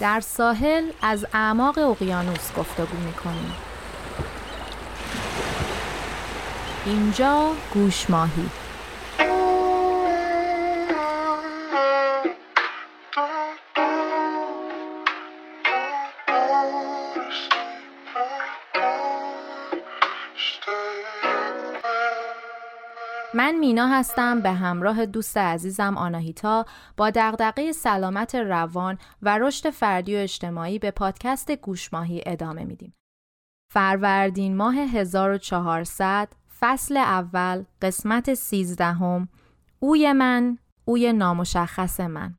در ساحل از اعماق اقیانوس گفتگو می‌کنیم. اینجا گوش ماهی. من مینا هستم. به همراه دوست عزیزم آناهیتا با دغدغه سلامت روان و رشد فردی و اجتماعی به پادکست گوشماهی ادامه میدیم. فروردین ماه 1400 فصل اول قسمت سیزدهم. اوی من اوی نامشخص من.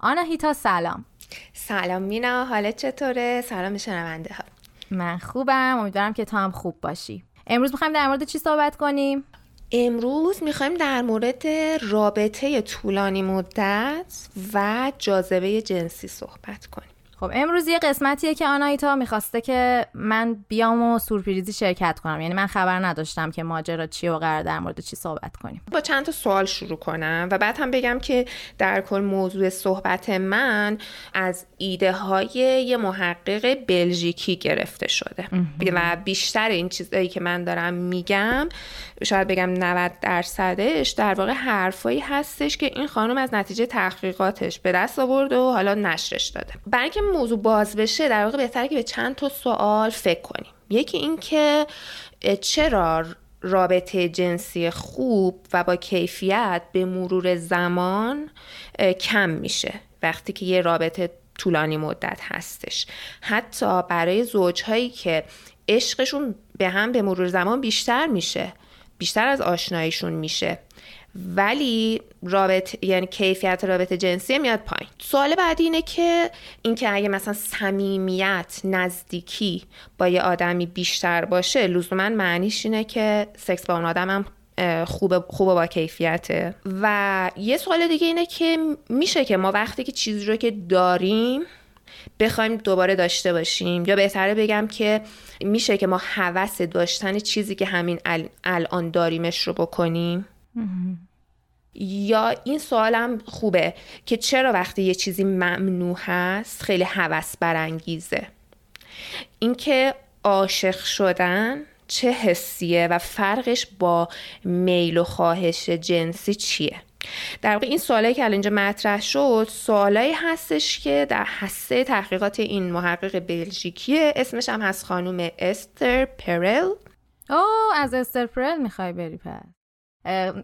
آناهیتا سلام. سلام مینا حالت چطوره؟ سلام شنونده ها. من خوبم. امیدوارم که تو هم خوب باشی. امروز می‌خوایم در مورد چی صحبت کنیم؟ امروز می‌خوایم در مورد رابطه طولانی مدت و جاذبه جنسی صحبت کنیم خب امروز یه قسمتیه که آنایتا می‌خواسته که من بیام و سورپریزی شرکت کنم. یعنی من خبر نداشتم که ماجرا چی و قرار در مورد چی صحبت کنیم. با چند تا سوال شروع کنم و بعد هم بگم که در کل موضوع صحبت من از ایده های یه محقق بلژیکی گرفته شده. و بیشتر این چیزایی که من دارم میگم شاید بگم 90 درصدش در واقع حرفایی هستش که این خانم از نتیجه تحقیقاتش به دست آورد و حالا نشرش داده. برای موضوع باز بشه در واقع بهتره که به چند تا سوال فکر کنیم. یکی این که چرا رابطه جنسی خوب و با کیفیت به مرور زمان کم میشه وقتی که یه رابطه طولانی مدت هستش؟ حتی برای زوجهایی که عشقشون به هم به مرور زمان بیشتر میشه بیشتر از آشناییشون میشه. ولی رابط یعنی کیفیت رابطه جنسی میاد پایین. سوال بعدی اینه که اینکه اگه مثلا صمیمیت نزدیکی با یه آدمی بیشتر باشه لزوما معنیش اینه که سکس با اون آدم هم خوب خوب با کیفیته. و یه سوال دیگه اینه که میشه که ما وقتی که چیزی رو که داریم بخوایم دوباره داشته باشیم یا بهتره بگم که میشه که ما هوس داشتن چیزی که همین الان داریمش رو بکنیم؟ یا این سوالم خوبه که چرا وقتی یه چیزی ممنوع هست خیلی هوس برانگیزه؟ اینکه عاشق شدن چه حسیه و فرقش با میل و خواهش جنسی چیه؟ در واقع این سوالایی که الان اینجا مطرح شد سوالایی هستش که در حسه تحقیقات این محقق بلژیکیه. اسمش هم هست خانوم استر پرل. او از استر پرل می‌خوای بری پس.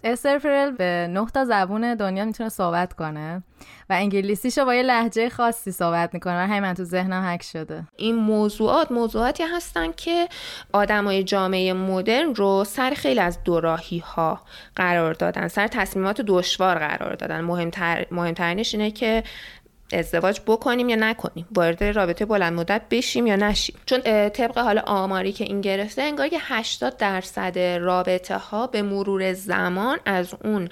استر به نه تا زبون دنیا می‌تونه صحبت کنه. و انگلیسیشو با یه لحجه خاصی صحبت می‌کنه. و همین تو ذهنم حک شده. این موضوعات موضوعاتی هستن که آدمای جامعه مدرن رو سر خیلی از دوراهی ها قرار دادن سر تصمیمات دشوار قرار دادن. مهمتر مهمترینش اینه که ازدواج بکنیم یا نکنیم. وارد رابطه بلند مدت بشیم یا نشیم. چون طبق حال آماری که این گرفته انگار که 80 درصد رابطه ها به مرور زمان از اون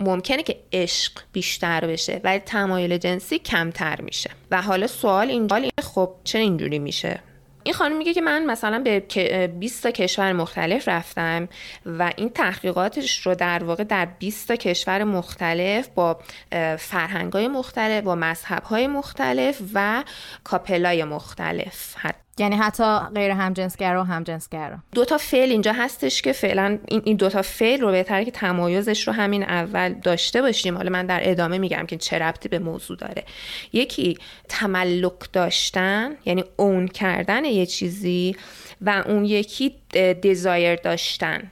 ممکنه که عشق بیشتر بشه ولی تمایل جنسی کمتر میشه. و حالا سوال اینجا خب چه اینجوری میشه؟ این خانم میگه که من مثلا به 20 تا کشور مختلف رفتم و این تحقیقاتش رو در واقع در 20 تا کشور مختلف با فرهنگای مختلف با مذهبهای مختلف و کاپلای مختلف یعنی حتی غیر همجنسگرا و همجنسگرا دو تا فعل اینجا هستش که فعلا این, دو تا فعل رو بهتره که تمایزش رو همین اول داشته باشیم. حالا من در ادامه میگم که چه ربطی به موضوع داره. یکی تملک داشتن یعنی اون کردن یه چیزی و اون یکی دیزایر داشتن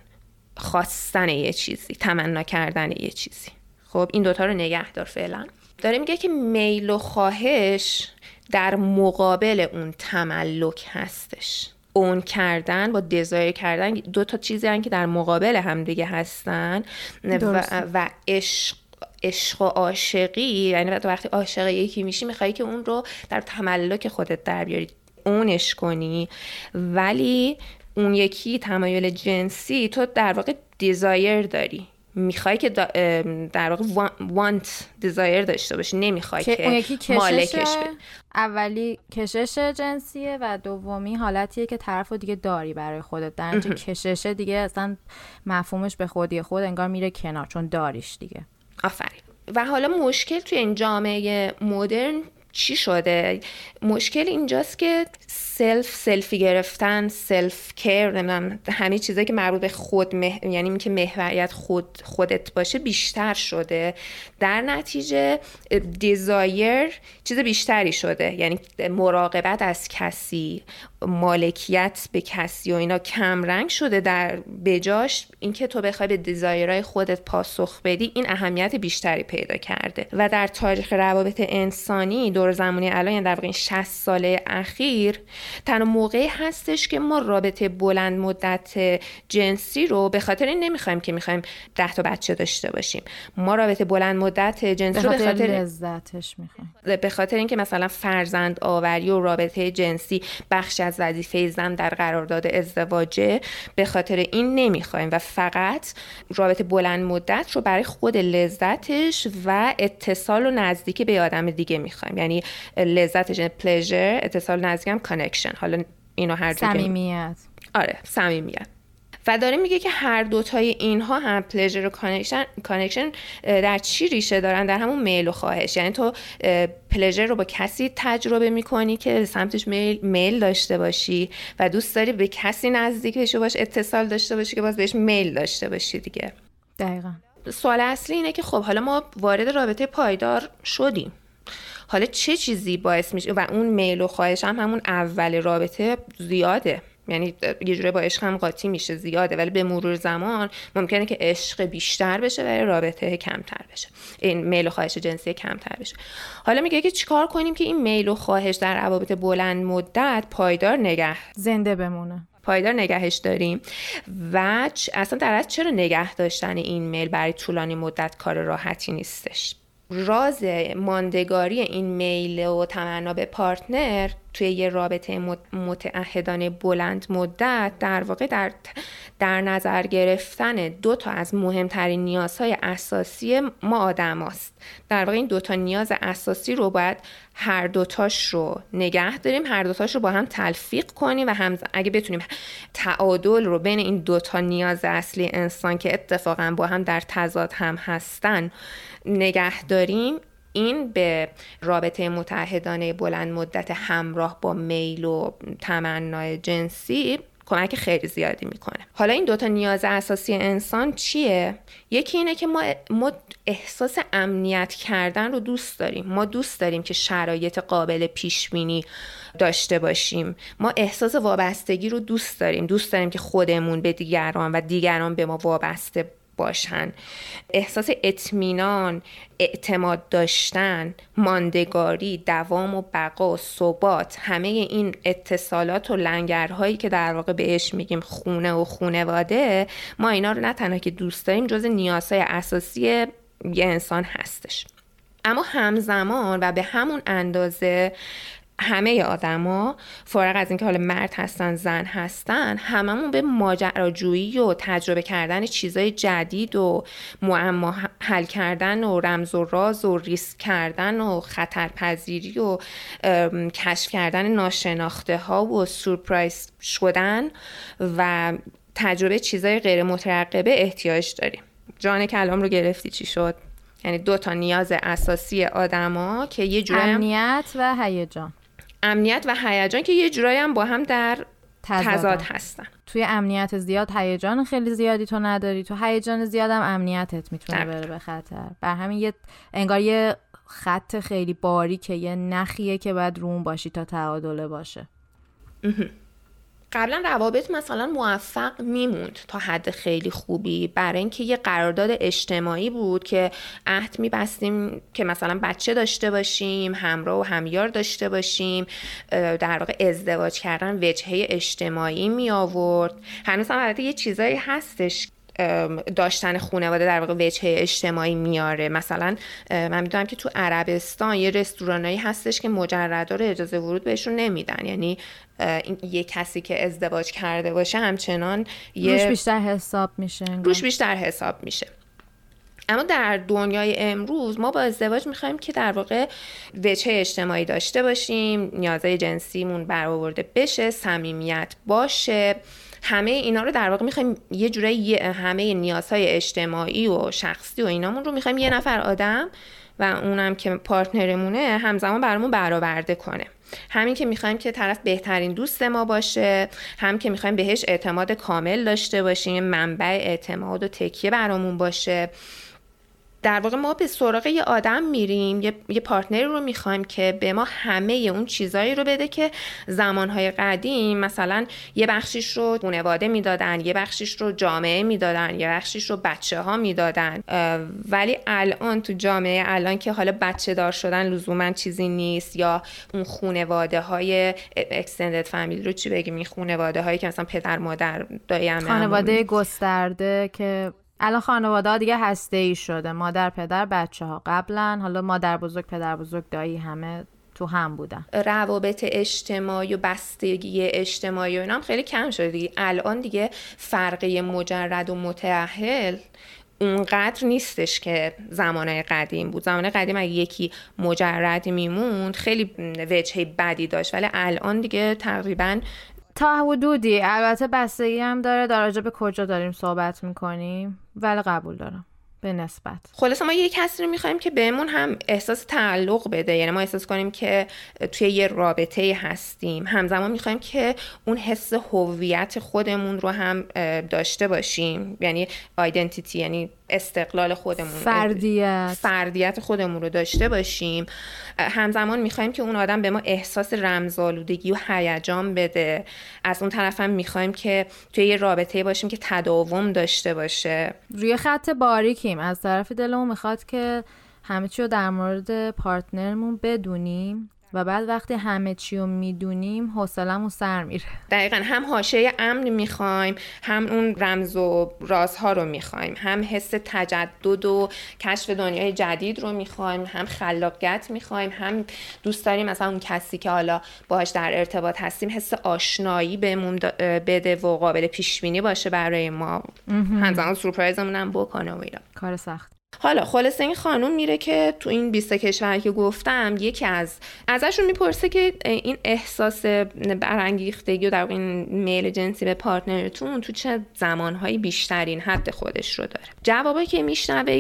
خواستن یه چیزی تمنا کردن یه چیزی. خب این دوتا رو نگه دار فعلا. داره میگه که میل و خواهش در مقابل اون تملک هستش. اون کردن با دزایر کردن دو تا چیزی که در مقابل همدیگه هستن و, و عشق عشق و عاشقی یعنی وقتی عاشق یکی میشی میخوایی که اون رو در تملک خودت در بیاری. اونش کنی. ولی اون یکی تمایل جنسی تو در واقع دیزایر داری. می‌خوای که در واقع وانت دیزایر داشته باشی نمی‌خوای که, که مالکش اولی کشش جنسیه و دومی حالتیه که طرف دیگه داری برای خودت. در کشش دیگه اصلا مفهومش به خودی خود انگار میره کنار چون داریش دیگه. آفرین. و حالا مشکل توی این جامعه مدرن چی شده؟ مشکل اینجاست که self سلفی گرفتن self care نمی‌دونم همه چیزایی که مربوط به خود مه... یعنی که محوریت خود خودت باشه بیشتر شده. در نتیجه desire چیز بیشتری شده. یعنی مراقبت از کسی. مالکیت به کسی و اینا کم رنگ شده در بجاش اینکه تو بخوای به دیزایرهای خودت پاسخ بدی این اهمیت بیشتری پیدا کرده. و در تاریخ روابط انسانی دور زمانی الان یعنی در واقع 60 ساله اخیر تنها موقعی هستش که ما رابطه بلند مدت جنسی رو به خاطر این نمی‌خوایم که می‌خوایم ده تا بچه داشته باشیم. ما رابطه بلند مدت جنسی رو به خاطر لذتش می‌خوایم. به خاطر اینکه مثلا فرزند آوری و رابطه جنسی بخش از وظیفه زن در قرارداد ازدواجه به خاطر این نمی‌خوایم و فقط رابطه بلند مدت رو برای خود لذتش و اتصال و نزدیکی به آدم دیگه می‌خوایم. یعنی لذتش pleasure اتصال نزدیک هم connection حالا اینو هر صمیمیت. آره صمیمیت. و داره میگه که هر دوتای اینها هم pleasure و connection در چی ریشه دارن؟ در همون میل و خواهش. یعنی تو pleasure رو با کسی تجربه می‌کنی که سمتش میل, میل داشته باشی و دوست داری به کسی نزدیک بشی باش اتصال داشته باشی که باز بهش میل داشته باشی دیگه. دقیقا. سوال اصلی اینه که خب حالا ما وارد رابطه پایدار شدیم. حالا چه چیزی باعث میشه؟ و اون میل و خواهش هم همون اول رابطه زیاده. یعنی یه جوره با عشق هم قاطی میشه زیاده. ولی به مرور زمان ممکنه که عشق بیشتر بشه و رابطه کمتر بشه. این میل و خواهش جنسی کمتر بشه. حالا میگه که چیکار کنیم که این میل و خواهش در روابط بلند مدت پایدار نگه زنده بمونه. پایدار نگهش داریم و اصلا در از چرا نگه داشتن این میل؟ برای طولانی مدت کار راحتی نیستش. راز ماندگاری این میل و تمنا به پارتنر توی یه رابطه متعهدانه بلند مدت در واقع در, در نظر گرفتن دو تا از مهمترین نیازهای اساسی ما آدم است. در واقع این دو تا نیاز اساسی رو باید هر دوتاش رو نگه داریم هر دوتاش رو با هم تلفیق کنیم و هم اگه بتونیم تعادل رو بین این دو تا نیاز اصلی انسان که اتفاقا با هم در تضاد هم هستن نگه داریم این به رابطه متحدانه بلند مدت همراه با میل و تمنای جنسی کمک خیلی زیادی می‌کنه. حالا این دوتا نیاز اساسی انسان چیه؟ یکی اینه که ما, ما احساس امنیت کردن رو دوست داریم. ما دوست داریم که شرایط قابل پیش بینی داشته باشیم. ما احساس وابستگی رو دوست داریم. دوست داریم که خودمون به دیگران و دیگران به ما وابسته باشن. احساس اطمینان اعتماد داشتن ماندگاری دوام و بقا ثبات همه این اتصالات و لنگرهایی که در واقع بهش میگیم خونه و خونواده ما اینا رو نه تنها که دوست داریم جز نیازهای اساسی یه انسان هستش. اما همزمان و به همون اندازه همه آدما فارغ از اینکه حالا مرد هستن زن هستن هممون به ماجراجویی و تجربه کردن چیزای جدید و معما حل کردن و رمز و راز و ریسک کردن و خطرپذیری و کشف کردن ناشناخته ها و سورپرایز شدن و تجربه چیزای غیر مترقبه احتیاج داریم. جان کلام رو گرفتی چی شد؟ یعنی دو تا نیاز اساسی آدما که یه جوری امنیت و هیجان. امنیت و هیجان که یه جورایی هم با هم در تضاد هستن. توی امنیت زیاد هیجان خیلی زیادی تو نداری. تو هیجان زیاد هم امنیتت می‌تونه بره به خطر. بر همین یه انگار یه خط خیلی که یه نخیه که باید روم باشی تا تعادله باشه. قبلا روابط مثلا موفق میموند تا حد خیلی خوبی برای اینکه یه قرارداد اجتماعی بود که عهد میبستیم که مثلا بچه داشته باشیم همراه و همیار داشته باشیم در واقع ازدواج کردن وجهه اجتماعی می آورد هنوز هم یه چیزایی هستش داشتن خانواده در واقع وجهه اجتماعی میاره. مثلا من می‌دونم که تو عربستان یه رستورانایی هستش که مجردا رو اجازه ورود بهشون نمیدن. یعنی یه کسی که ازدواج کرده باشه همچنان یه روش بیشتر حساب میشه روش بیشتر حساب میشه. اما در دنیای امروز ما با ازدواج می‌خوایم که در واقع وجه اجتماعی داشته باشیم نیازهای جنسیمون برآورده بشه صمیمیت باشه. همه اینا رو در واقع می‌خوایم یه جورایی همه نیازهای اجتماعی و شخصی و اینامون رو می‌خوایم یه نفر آدم و اونم که پارتنرمونه همزمان برامون برآورده کنه. همین که می‌خوایم که طرف بهترین دوست ما باشه هم که می‌خوایم بهش اعتماد کامل داشته باشیم منبع اعتماد و تکیه برامون باشه. در واقع ما به سراغ یه آدم میریم یه, یه پارتنری رو می‌خوایم که به ما همه اون چیزایی رو بده که زمانهای قدیم مثلا یه بخشیش رو خانواده می‌دادن یه بخشیش رو جامعه می‌دادن یه بخشیش رو بچه ها می‌دادن ولی الان تو جامعه الان که حالا بچه دار شدن لزوما چیزی نیست یا اون خانواده های اکستندد فامیلی رو چی بگیم؟ این خانواده هایی که مثلا پدر مادر دایی خانواده گسترده که الان خانواده ها دیگه هسته ای شده. مادر پدر بچه ها قبلا حالا مادر بزرگ پدر بزرگ دایی همه تو هم بودن. روابط اجتماعی و بستگی اجتماعی و اینا هم خیلی کم شده دیگه. الان دیگه فرقه مجرد و متأهل اونقدر نیستش که زمانه قدیم بود. زمان قدیم اگه یکی مجرد میموند خیلی وجهه بدی داشت. ولی الان دیگه تقریبا تا حدودی. البته بستگی هم داره. در به کجا داریم صحبت می‌کنیم؟ ولی قبول دارم. به نسبت. خلاص ما یه کسی رو می‌خوایم که بهمون هم احساس تعلق بده. یعنی ما احساس کنیم که توی یه رابطه هستیم. همزمان می‌خوایم که اون حس هویت خودمون رو هم داشته باشیم. یعنی آیدنتیتی یعنی استقلال خودمون فردیت. فردیت خودمون رو داشته باشیم. همزمان می‌خوایم که اون آدم به ما احساس رمزآلودگی و هیجان بده. از اون طرف هم می‌خوایم که توی یه رابطه باشیم که تداوم داشته باشه. روی خط باریکیم. از طرف دلمون می‌خواد که همه چی رو در مورد پارتنرمون بدونیم. و بعد وقتی همه چی رو می‌دونیم حوصلمون سر میره. دقیقا هم حاشیه امن می‌خوایم هم اون رمز و رازها رو می‌خوایم هم حس تجدد و کشف دنیای جدید رو می‌خوایم هم خلاقیت می‌خوایم هم دوست داریم مثلا اون کسی که حالا باهاش در ارتباط هستیم حس آشنایی بهمون بده و قابل پیش بینی باشه برای ما. همزمان سورپرایزمون هم بکنه و اینا. کار سخت. حالا خلاصه این خانوم میره که تو این 20 کشور که گفتم یکی از ازشون می‌پرسه که این احساس برانگیختگی و در این میل جنسی به پارتنرتون تو چه زمانهایی بیشترین حد خودش رو داره؟ جوابایی که میشنوه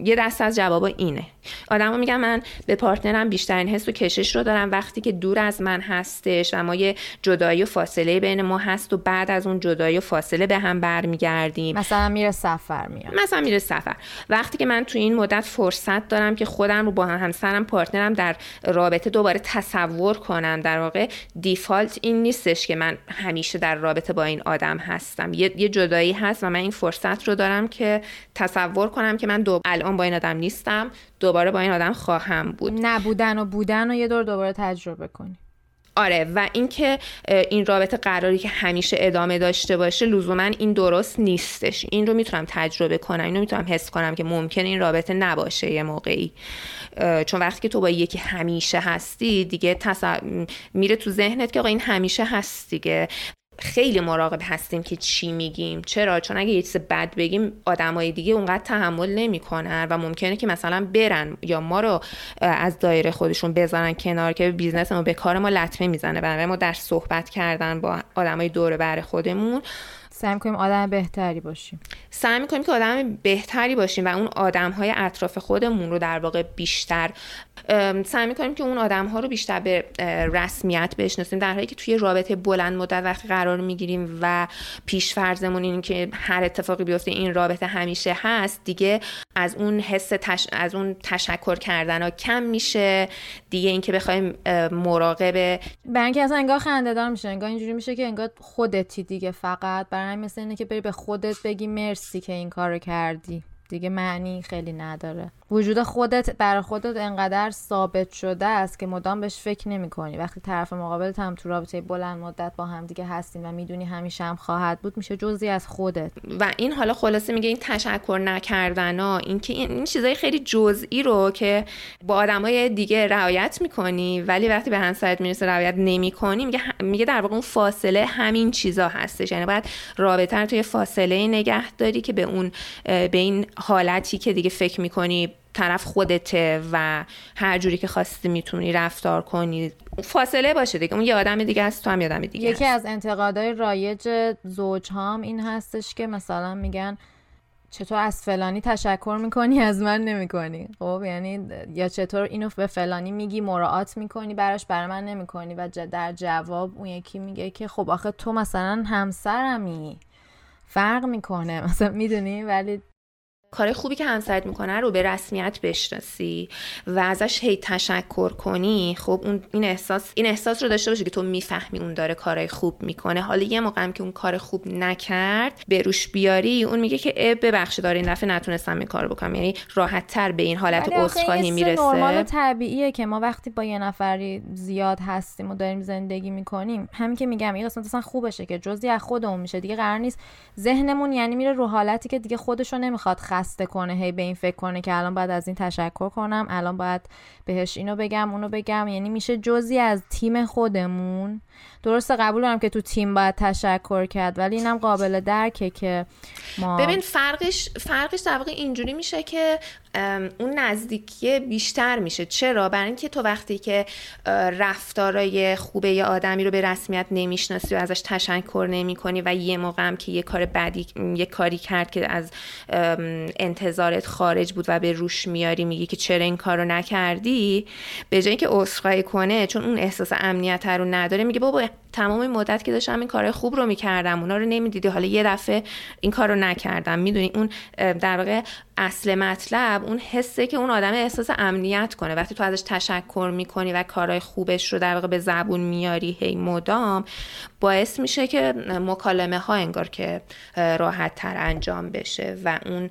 یه دست از جوابا اینه. آدما میگن من به partner م بیشترین حس و کشش رو دارم. وقتی که دور از من هستش و ما یه جدایی و فاصله بین ما هست و بعد از اون جدایی و فاصله به هم برمیگردیم. مثلا میره سفر میاد. مثلا میره سفر. وقتی که من تو این مدت فرصت دارم که خودم رو با همسرم partner م در رابطه دوباره تصور کنم. در واقع default این نیستش که من همیشه در رابطه با این آدم هستم. یه, یه جدایی هست و من این فرصت رو دارم که تصور کنم که من دو... الان با این آدم نیستم. دوباره با این آدم خواهم بود. نبودن و بودن و یه دور دوباره تجربه کنی. آره و اینکه این رابطه قراری که همیشه ادامه داشته باشه لزوما این درست نیستش. این رو می‌تونم تجربه کنم اینو می‌تونم حس کنم که ممکن این رابطه نباشه یه موقعی. چون وقتی که تو با یکی همیشه هستی دیگه میره تو ذهنت که آقا این همیشه هست دیگه. خیلی مراقب هستیم که چی میگیم. چرا؟ چون اگه یه چیز بد بگیم آدمای دیگه اونقدر تحمل نمی‌کنن و ممکنه که مثلا برن یا ما رو از دایره خودشون بذارن کنار که business ما به کار ما لطمه می‌زنه. برای ما در صحبت کردن با آدمای دور بر خودمون سعی می‌کنیم آدم بهتری باشیم. سعی می‌کنیم که آدم بهتری باشیم و اون آدم های اطراف خودمون رو در واقع بیشتر سعی می‌کنیم که اون آدم ها رو بیشتر به رسمیت بشناسیم. در حالی که توی رابطه بلند مدت وقتی قرار می‌گیریم و پیش فرضمون این که هر اتفاقی بیفته این رابطه همیشه هست دیگه از اون حس تش... از اون تشکر کردن ها کم میشه. دیگه اینکه بخوایم مراقب برای اینکه اصلا انگار خنده میشه انگار اینجوری میشه که انگار خودتی دیگه فقط برای مثل اینه که بری به خودت بگی مرسی که این کارو کردی. دیگه معنی خیلی نداره. وجود خودت برای خودت انقدر ثابت شده است که مدام بهش فکر نمی کنی. وقتی طرف مقابلت هم تو رابطه بلند مدت با هم دیگه هستیم و می‌دونی همیشه هم خواهد بود میشه جزی از خودت. و این حالا خلاصه میگه این تشکر نکردن ها این که این, چیزای خیلی جزئی رو که با آدمای دیگه رعایت می‌کنی ولی وقتی به همسرت می‌رسه رعایت نمی‌کنی میگه میگه در واقع اون فاصله همین چیزا هستش. یعنی باید رابطه رو توی فاصله نگه داری که به اون به این حالتی که دیگه فکر می‌کنی طرف خودته و هر جوری که خواستی می‌تونی رفتار کنی. فاصله باشه دیگه. اون یه آدم دیگه است تو هم یه آدم دیگه یکی از انتقادهای رایج زوج هم این هستش که مثلا میگن چطور از فلانی تشکر می‌کنی از من نمی‌کنی. خب یعنی یا چطور اینو به فلانی میگی مراعات می‌کنی براش برای من نمی‌کنی. و در جواب اون یکی میگه که خب آخه تو مثلا همسرمی. فرق می‌کنه. مثلا می‌دونی؟ ولی کار خوبی که همسرت می‌کنه رو به رسمیت بشناسی و ازش هی تشکر کنی خب اون این احساس این احساس رو داشته باشه که تو می‌فهمی اون داره کارهای خوب می‌کنه. حالا یه موقع هم که اون کار خوب نکرد به روش بیاری اون میگه که اب ببخشید داره این دفعه نتونستم این کارو بکنم. یعنی راحت تر به این حالت عذرخواهی می‌رسه. نرمال طبیعیه که ما وقتی با یه نفری زیاد هستیم و داریم زندگی می‌کنیم همین که میگم این قسمت اصلا خوبشه که جزئی از خودمون میشه. دیگه قرار نیست ذهنمون یعنی میره رو حالتی که دیگه خودشو نمی‌خواد خسته کنه هی به این فکر کنه که الان باید از این تشکر کنم الان باید بهش اینو بگم اونو بگم. یعنی میشه جزی از تیم خودمون درسته قبول دارم که تو تیم باید تشکر کرد ولی اینم قابل درکه که ما ببین فرقش فرقش در واقع اینجوری میشه که اون نزدیکی بیشتر میشه. چرا؟ برای اینکه تو وقتی که رفتارای خوبه یه آدمی رو به رسمیت نمی‌شناسی و ازش تشکر نمی کنی و یه موقع هم که یه کار بدی یه کاری کرد که از انتظارت خارج بود و به روش میاری میگی که چرا این کارو نکردی به جای اینکه عذرخواهی کنه چون اون احساس امنیت رو نداره میگه بابا تمام مدت که داشتم این کار خوب رو می‌کردم اونا رو نمی‌دیدی. حالا یه دفعه این کار رو نکردم. می‌دونی اون در واقع اصل مطلب اون حسه که اون آدم احساس امنیت کنه. وقتی تو ازش تشکر می‌کنی و کارهای خوبش رو در واقع به زبون میاری هی مدام باعث میشه که مکالمه ها انگار که راحت تر انجام بشه و اون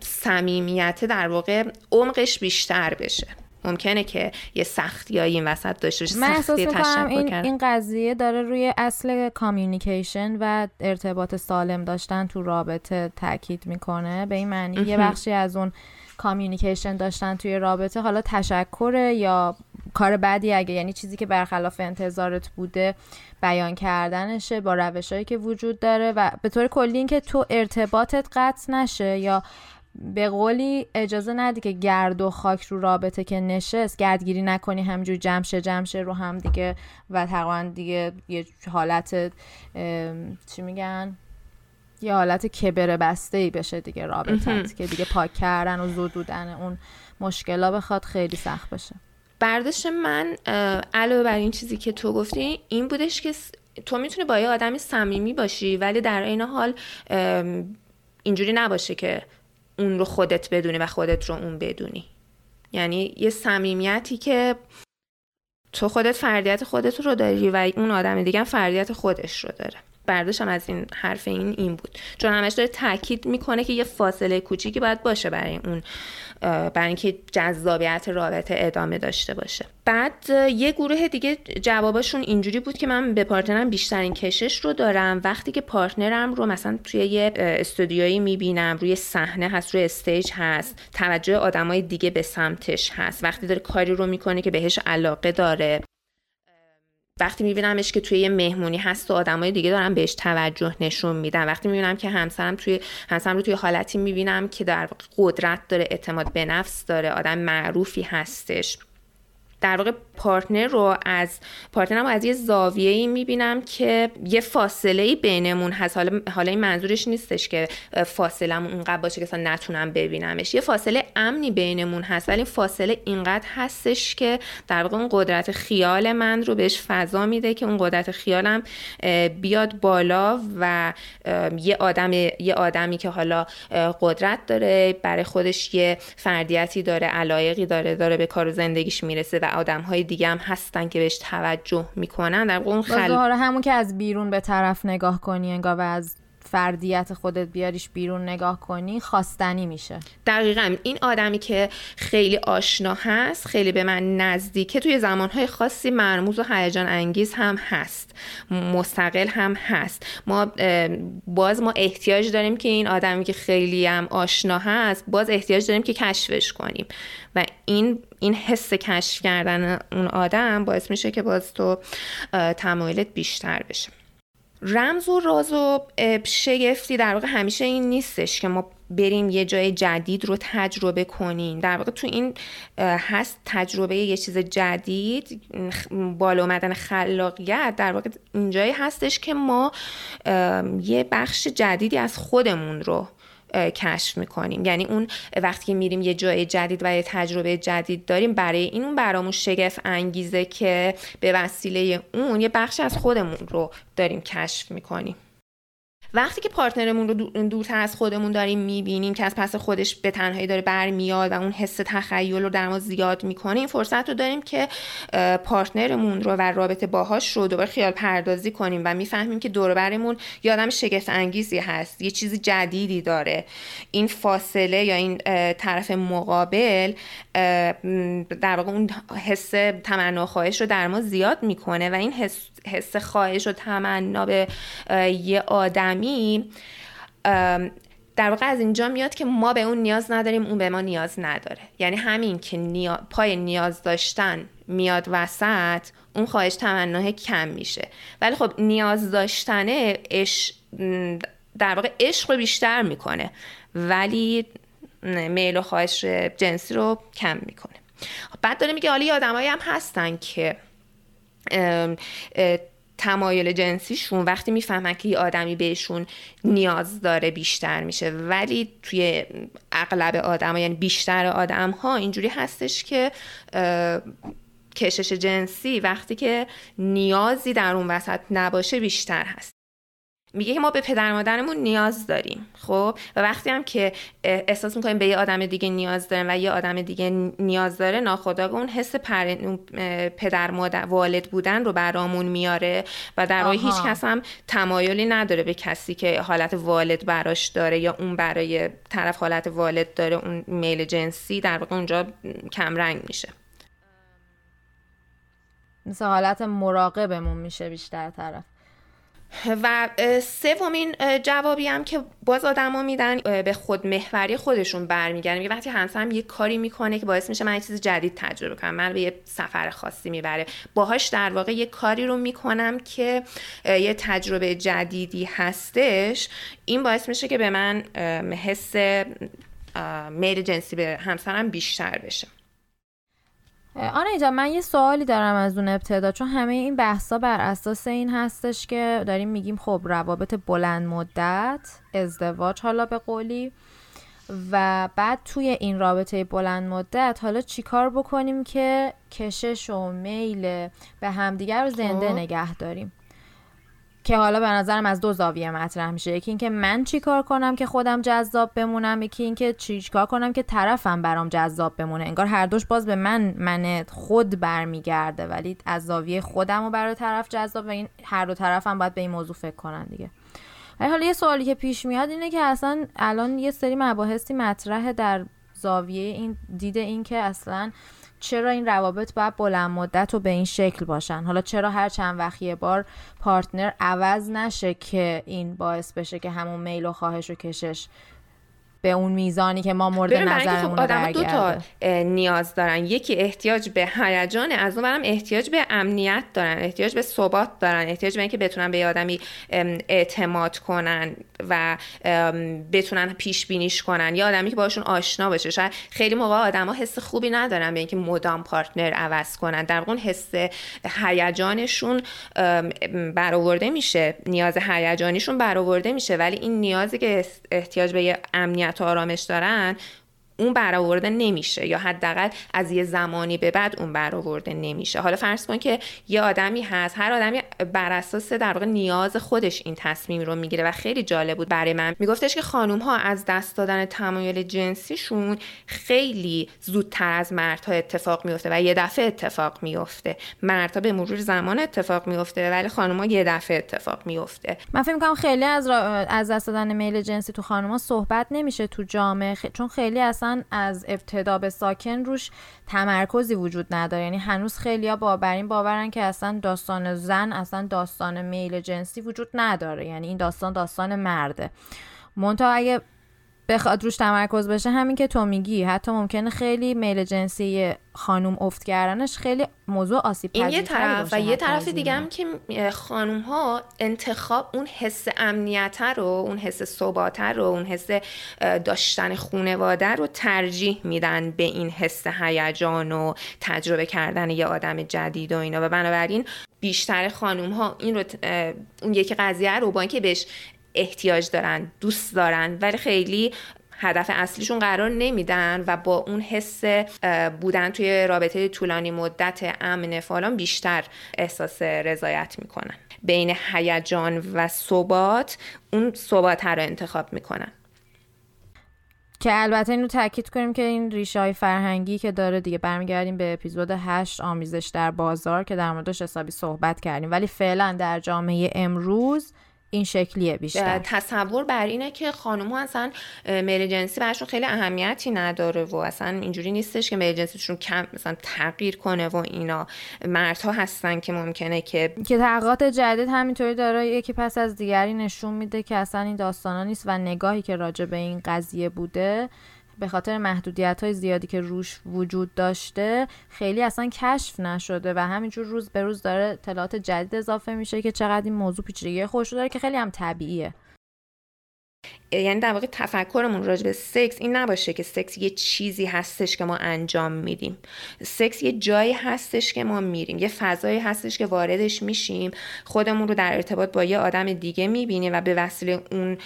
صمیمیت در واقع عمقش بیشتر بشه. ممکنه که یه سختی این وسط داشته باشه من احساس این, این قضیه داره روی اصل communication و ارتباط سالم داشتن تو رابطه تاکید می‌کنه. به این معنی یه بخشی از اون communication داشتن توی رابطه حالا تشکر یا کار بعدی اگه یعنی چیزی که برخلاف انتظارت بوده بیان کردنشه با روشهایی که وجود داره و به طور کلی اینکه تو ارتباطت قطع نشه یا به قولی اجازه ندی که گرد و خاک رو رابطه که نشست گردگیری نکنی همجور جمشه جمشه رو هم دیگه و تقریبا دیگه یه حالت چی میگن؟ یه حالت کبر بسته ای بشه دیگه رابطت که دیگه پاک کردن و زدودن اون مشکلا بخواد خیلی سخت بشه. برداشت من علاوه بر این چیزی که تو گفتی این بودش که تو می‌تونی با یه آدمی صمیمی باشی ولی در این حال اینجوری نباشه که اون رو خودت بدونی و خودت رو اون بدونی. یعنی یه صمیمیتی که تو خودت فردیت خودت رو داری و اون آدم دیگه فردیت خودش رو داره. برداشتم از این حرف این این بود. چون همش داره تاکید می‌کنه که یه فاصله کوچیکی باید باشه برای اون برای اینکه جذابیت رابطه ادامه داشته باشه. بعد یه گروه دیگه جوابشون اینجوری بود که من به partner م بیشترین کشش رو دارم. وقتی که partner م رو مثلا توی یه استودیویی می‌بینم روی صحنه هست روی stage هست توجه آدمای دیگه به سمتش هست وقتی داره کاری رو می‌کنه که بهش علاقه داره. وقتی میبینمش که توی یه مهمونی هست و آدمای دیگه دارن بهش توجه نشون میدن. وقتی می‌بینم که همسرم توی همسرم رو توی حالتی می‌بینم که در قدرت داره اعتماد به نفس داره آدم معروفی هستش. در واقع partner رو از partner م از یه زاویه ای می‌بینم که یه فاصله ای بینمون هست. حالا حالا این منظورش نیستش که فاصلمون اونقدر باشه که نتونم ببینمش. یه فاصله امنی بینمون هست ولی فاصله اینقدر هستش که در واقع اون قدرت خیال من رو بهش فضا میده که اون قدرت خیالم بیاد بالا و یه آدم یه آدمی که حالا قدرت داره برای خودش یه فردیتی داره علایقی داره داره به کار و زندگیش می‌رسه و آدم های دیگه هم هستن که بهش توجه می‌کنن. در اون خل... همون که از بیرون به طرف نگاه کنی انگار و از فردیت خودت بیاریش بیرون نگاه کنی خواستنی میشه. دقیقا. این آدمی که خیلی آشنا هست خیلی به من نزدیکه توی زمانهای خاصی مرموز و هیجان انگیز هم هست. مستقل هم هست. ما باز ما احتیاج داریم که این آدمی که خیلی هم آشنا هست باز احتیاج داریم که کشفش کنیم. و این این حس کشف کردن اون آدم باعث میشه که باز تو تمایلت بیشتر بشه. رمز و راز و شگفتی در واقع همیشه این نیستش که ما بریم یه جای جدید رو تجربه کنیم. در واقع تو این هست تجربه یه چیز جدید بالا اومدن خلاقیت در واقع اینجایی هستش که ما یه بخش جدیدی از خودمون رو کشف می‌کنیم. یعنی اون وقتی که میریم یه جای جدید و یه تجربه جدید داریم برای این اون برامون شگفت انگیزه که به وسیله اون یه بخش از خودمون رو داریم کشف می‌کنیم. وقتی که پارتنرمون رو دورتر از خودمون داریم می‌بینیم که از پس خودش به تنهایی داره برمیاد و اون حس تخیل رو در ما زیاد می‌کنه این فرصت رو داریم که پارتنرمون رو و رابطه باهاش رو دوباره خیال پردازی کنیم و می‌فهمیم که دور برمون یه آدم شگفت انگیزی هست یه چیزی جدیدی داره. این فاصله یا این طرف مقابل در واقع اون حس تمنا خواهش رو در ما زیاد می‌کنه و این حس حس خواهش و تمنا به یه آدمی در واقع از اینجا میاد که ما به اون نیاز نداریم اون به ما نیاز نداره. یعنی همین که پای نیاز داشتن میاد وسط اون خواهش تمناه کم میشه. ولی خب نیاز داشتنه اش در واقع عشق رو بیشتر می‌کنه. ولی میل و خواهش جنسی رو کم می‌کنه. بعد داره میگه حالا یه آدمایی هم هستن که تمایل جنسیشون وقتی می‌فهمن که یه آدمی بهشون نیاز داره بیشتر میشه. ولی توی اغلب آدم ها یعنی بیشتر آدم ها اینجوری هستش که کشش جنسی وقتی که نیازی در اون وسط نباشه بیشتر هست. میگه که ما به پدر مادرمون نیاز داریم خب؟ و وقتی هم که احساس می‌کنیم به یه آدم دیگه نیاز داریم و یه آدم دیگه نیاز داره ناخداگاه اون حس پر... پدر مادر والد بودن رو برامون میاره و در واقع هیچ کس هم تمایلی نداره به کسی که حالت والد براش داره یا اون برای طرف حالت والد داره اون میل جنسی در واقع اونجا کمرنگ میشه. مثل حالت مراقبمون میشه بیشتر طرف. و سومین جوابی هم که باز آدما میدن به خود محوری خودشون برمیگردن. میگه وقتی همسرم یه کاری می‌کنه که باعث میشه من یه چیز جدید تجربه کنم. من به یه سفر خاصی می‌بره. باهاش در واقع یه کاری رو می‌کنم که یه تجربه جدیدی هستش. این باعث میشه که به من حس میل جنسی به همسرم بیشتر بشه. آنه اینجا من یه سوالی دارم از اون ابتدا چون همه این بحثا بر اساس این هستش که داریم میگیم خب روابط بلند مدت ازدواج حالا به قولی و بعد توی این رابطه بلند مدت حالا چیکار بکنیم که کشش و میل به همدیگر رو زنده خب. نگه داریم که حالا به نظرم از دو زاویه مطرح میشه. یکی اینکه من چی کار کنم که خودم جذاب بمونم یکی اینکه چی کار کنم که طرفم برام جذاب بمونه. انگار هر دوش باز به من من خود برمیگرده ولی از زاویه خودم و برای طرف جذاب و این هر دو طرفم باید به این موضوع فکر کنن دیگه. ولی حالا یه سوالی که پیش میاد اینه که اصلا الان یه سری مباحثی مطرحه در زاویه این دیده این که اصلا چرا این روابط باید بلند مدت و به این شکل باشن؟ حالا چرا هر چند وقت یه بار پارتنر عوض نشه که این باعث بشه که همون میل و خواهش و کشش به اون میزانی که ما مورد نظرمون خب آدم دو تا نیاز دارن. یکی احتیاج به هیجان از اون برم احتیاج به امنیت دارن احتیاج به ثبات دارن احتیاج به اینکه بتونن به آدمی اعتماد کنن و بتونن پیش بینیش کنن. یا آدمی که باشون آشنا باشه. شاید خیلی موقع آدما حس خوبی ندارن به اینکه مدام پارتنر عوض کنن. در واقع حس هیجانشون برآورده میشه. نیاز هیجانیشون برآورده میشه. ولی این نیازی که احتیاج به امنیت امنیت و آرامش دارن اون برآورده نمیشه یا حداقل از یه زمانی به بعد اون برآورده نمیشه. حالا فرض کن که یه آدمی هست هر آدمی بر اساس در واقع نیاز خودش این تصمیم رو می‌گیره و خیلی جالب بود برای من. میگفتش که خانوم ها از دست دادن تمایل جنسیشون خیلی زودتر از مردها اتفاق میفته و یه دفعه اتفاق میفته مردها به مرور زمان اتفاق میفته ولی خانوم ها یه دفعه اتفاق میفته من فکر می‌کنم خیلی از از دست دادن میل جنسی تو خانوم ها صحبت نمیشه تو جامعه چون خیلی اصلا از ابتدا به ساکن روش تمرکزی وجود نداره. یعنی هنوز خیلیا با این باورن که اصلا داستان زن اصلا داستان میل جنسی وجود نداره. یعنی این داستان داستان مرده. منتها اگه بخواد روش تمرکز بشه همین که تو میگی. حتی ممکنه خیلی میل جنسی خانوم افت کردنش خیلی موضوع آسیب این یه طرف و یه طرف دیگه هم که خانوم ها انتخاب اون حس امنیت رو اون حس ثبات رو اون حس داشتن خونواده رو ترجیح میدن به این حس هیجان و تجربه کردن یه آدم جدید و اینا. و بنابراین بیشتر خانوم ها این رو اون یکی قضیه رو با اینکه بهش احتیاج دارن دوست دارن ولی خیلی هدف اصلیشون قرار نمیدن و با اون حس بودن توی رابطه طولانی مدت امن فالان بیشتر احساس رضایت می‌کنن. بین هیجان و ثبات اون ثبات رو انتخاب می‌کنن. که البته اینو تاکید کنیم که این ریشه های فرهنگی که داره دیگه برمیگردیم به اپیزود 8 آمیزش در بازار که در موردش حسابی صحبت کردیم. ولی فعلا در جامعه امروز این شکلیه بیشتر. تصور بر اینه که خانم اصلا میل جنسی خیلی اهمیتی نداره و اصلا اینجوری نیستش که میل جنسیشون کم مثلا تغییر کنه و اینا. مردها هستن که ممکنه که که تحقیقات جدید همینطوری داره یکی پس از دیگری نشون میده که اصلا این داستانا نیست و نگاهی که راجع به این قضیه بوده به خاطر محدودیت های زیادی که روش وجود داشته خیلی اصلا کشف نشده و همینجور روز به روز داره اطلاعات جدید اضافه میشه که چقدر این موضوع پیچیدگی خوش داره که خیلی هم طبیعیه. یعنی در واقع تفکرمون راجع به سکس این نباشه که سکس یه چیزی هستش که ما انجام میدیم. سکس یه جایی هستش که ما میریم یه فضایی هستش که واردش میشیم خودمون رو در ارتباط با یه آدم دیگه می‌بینیم و به وسیله اون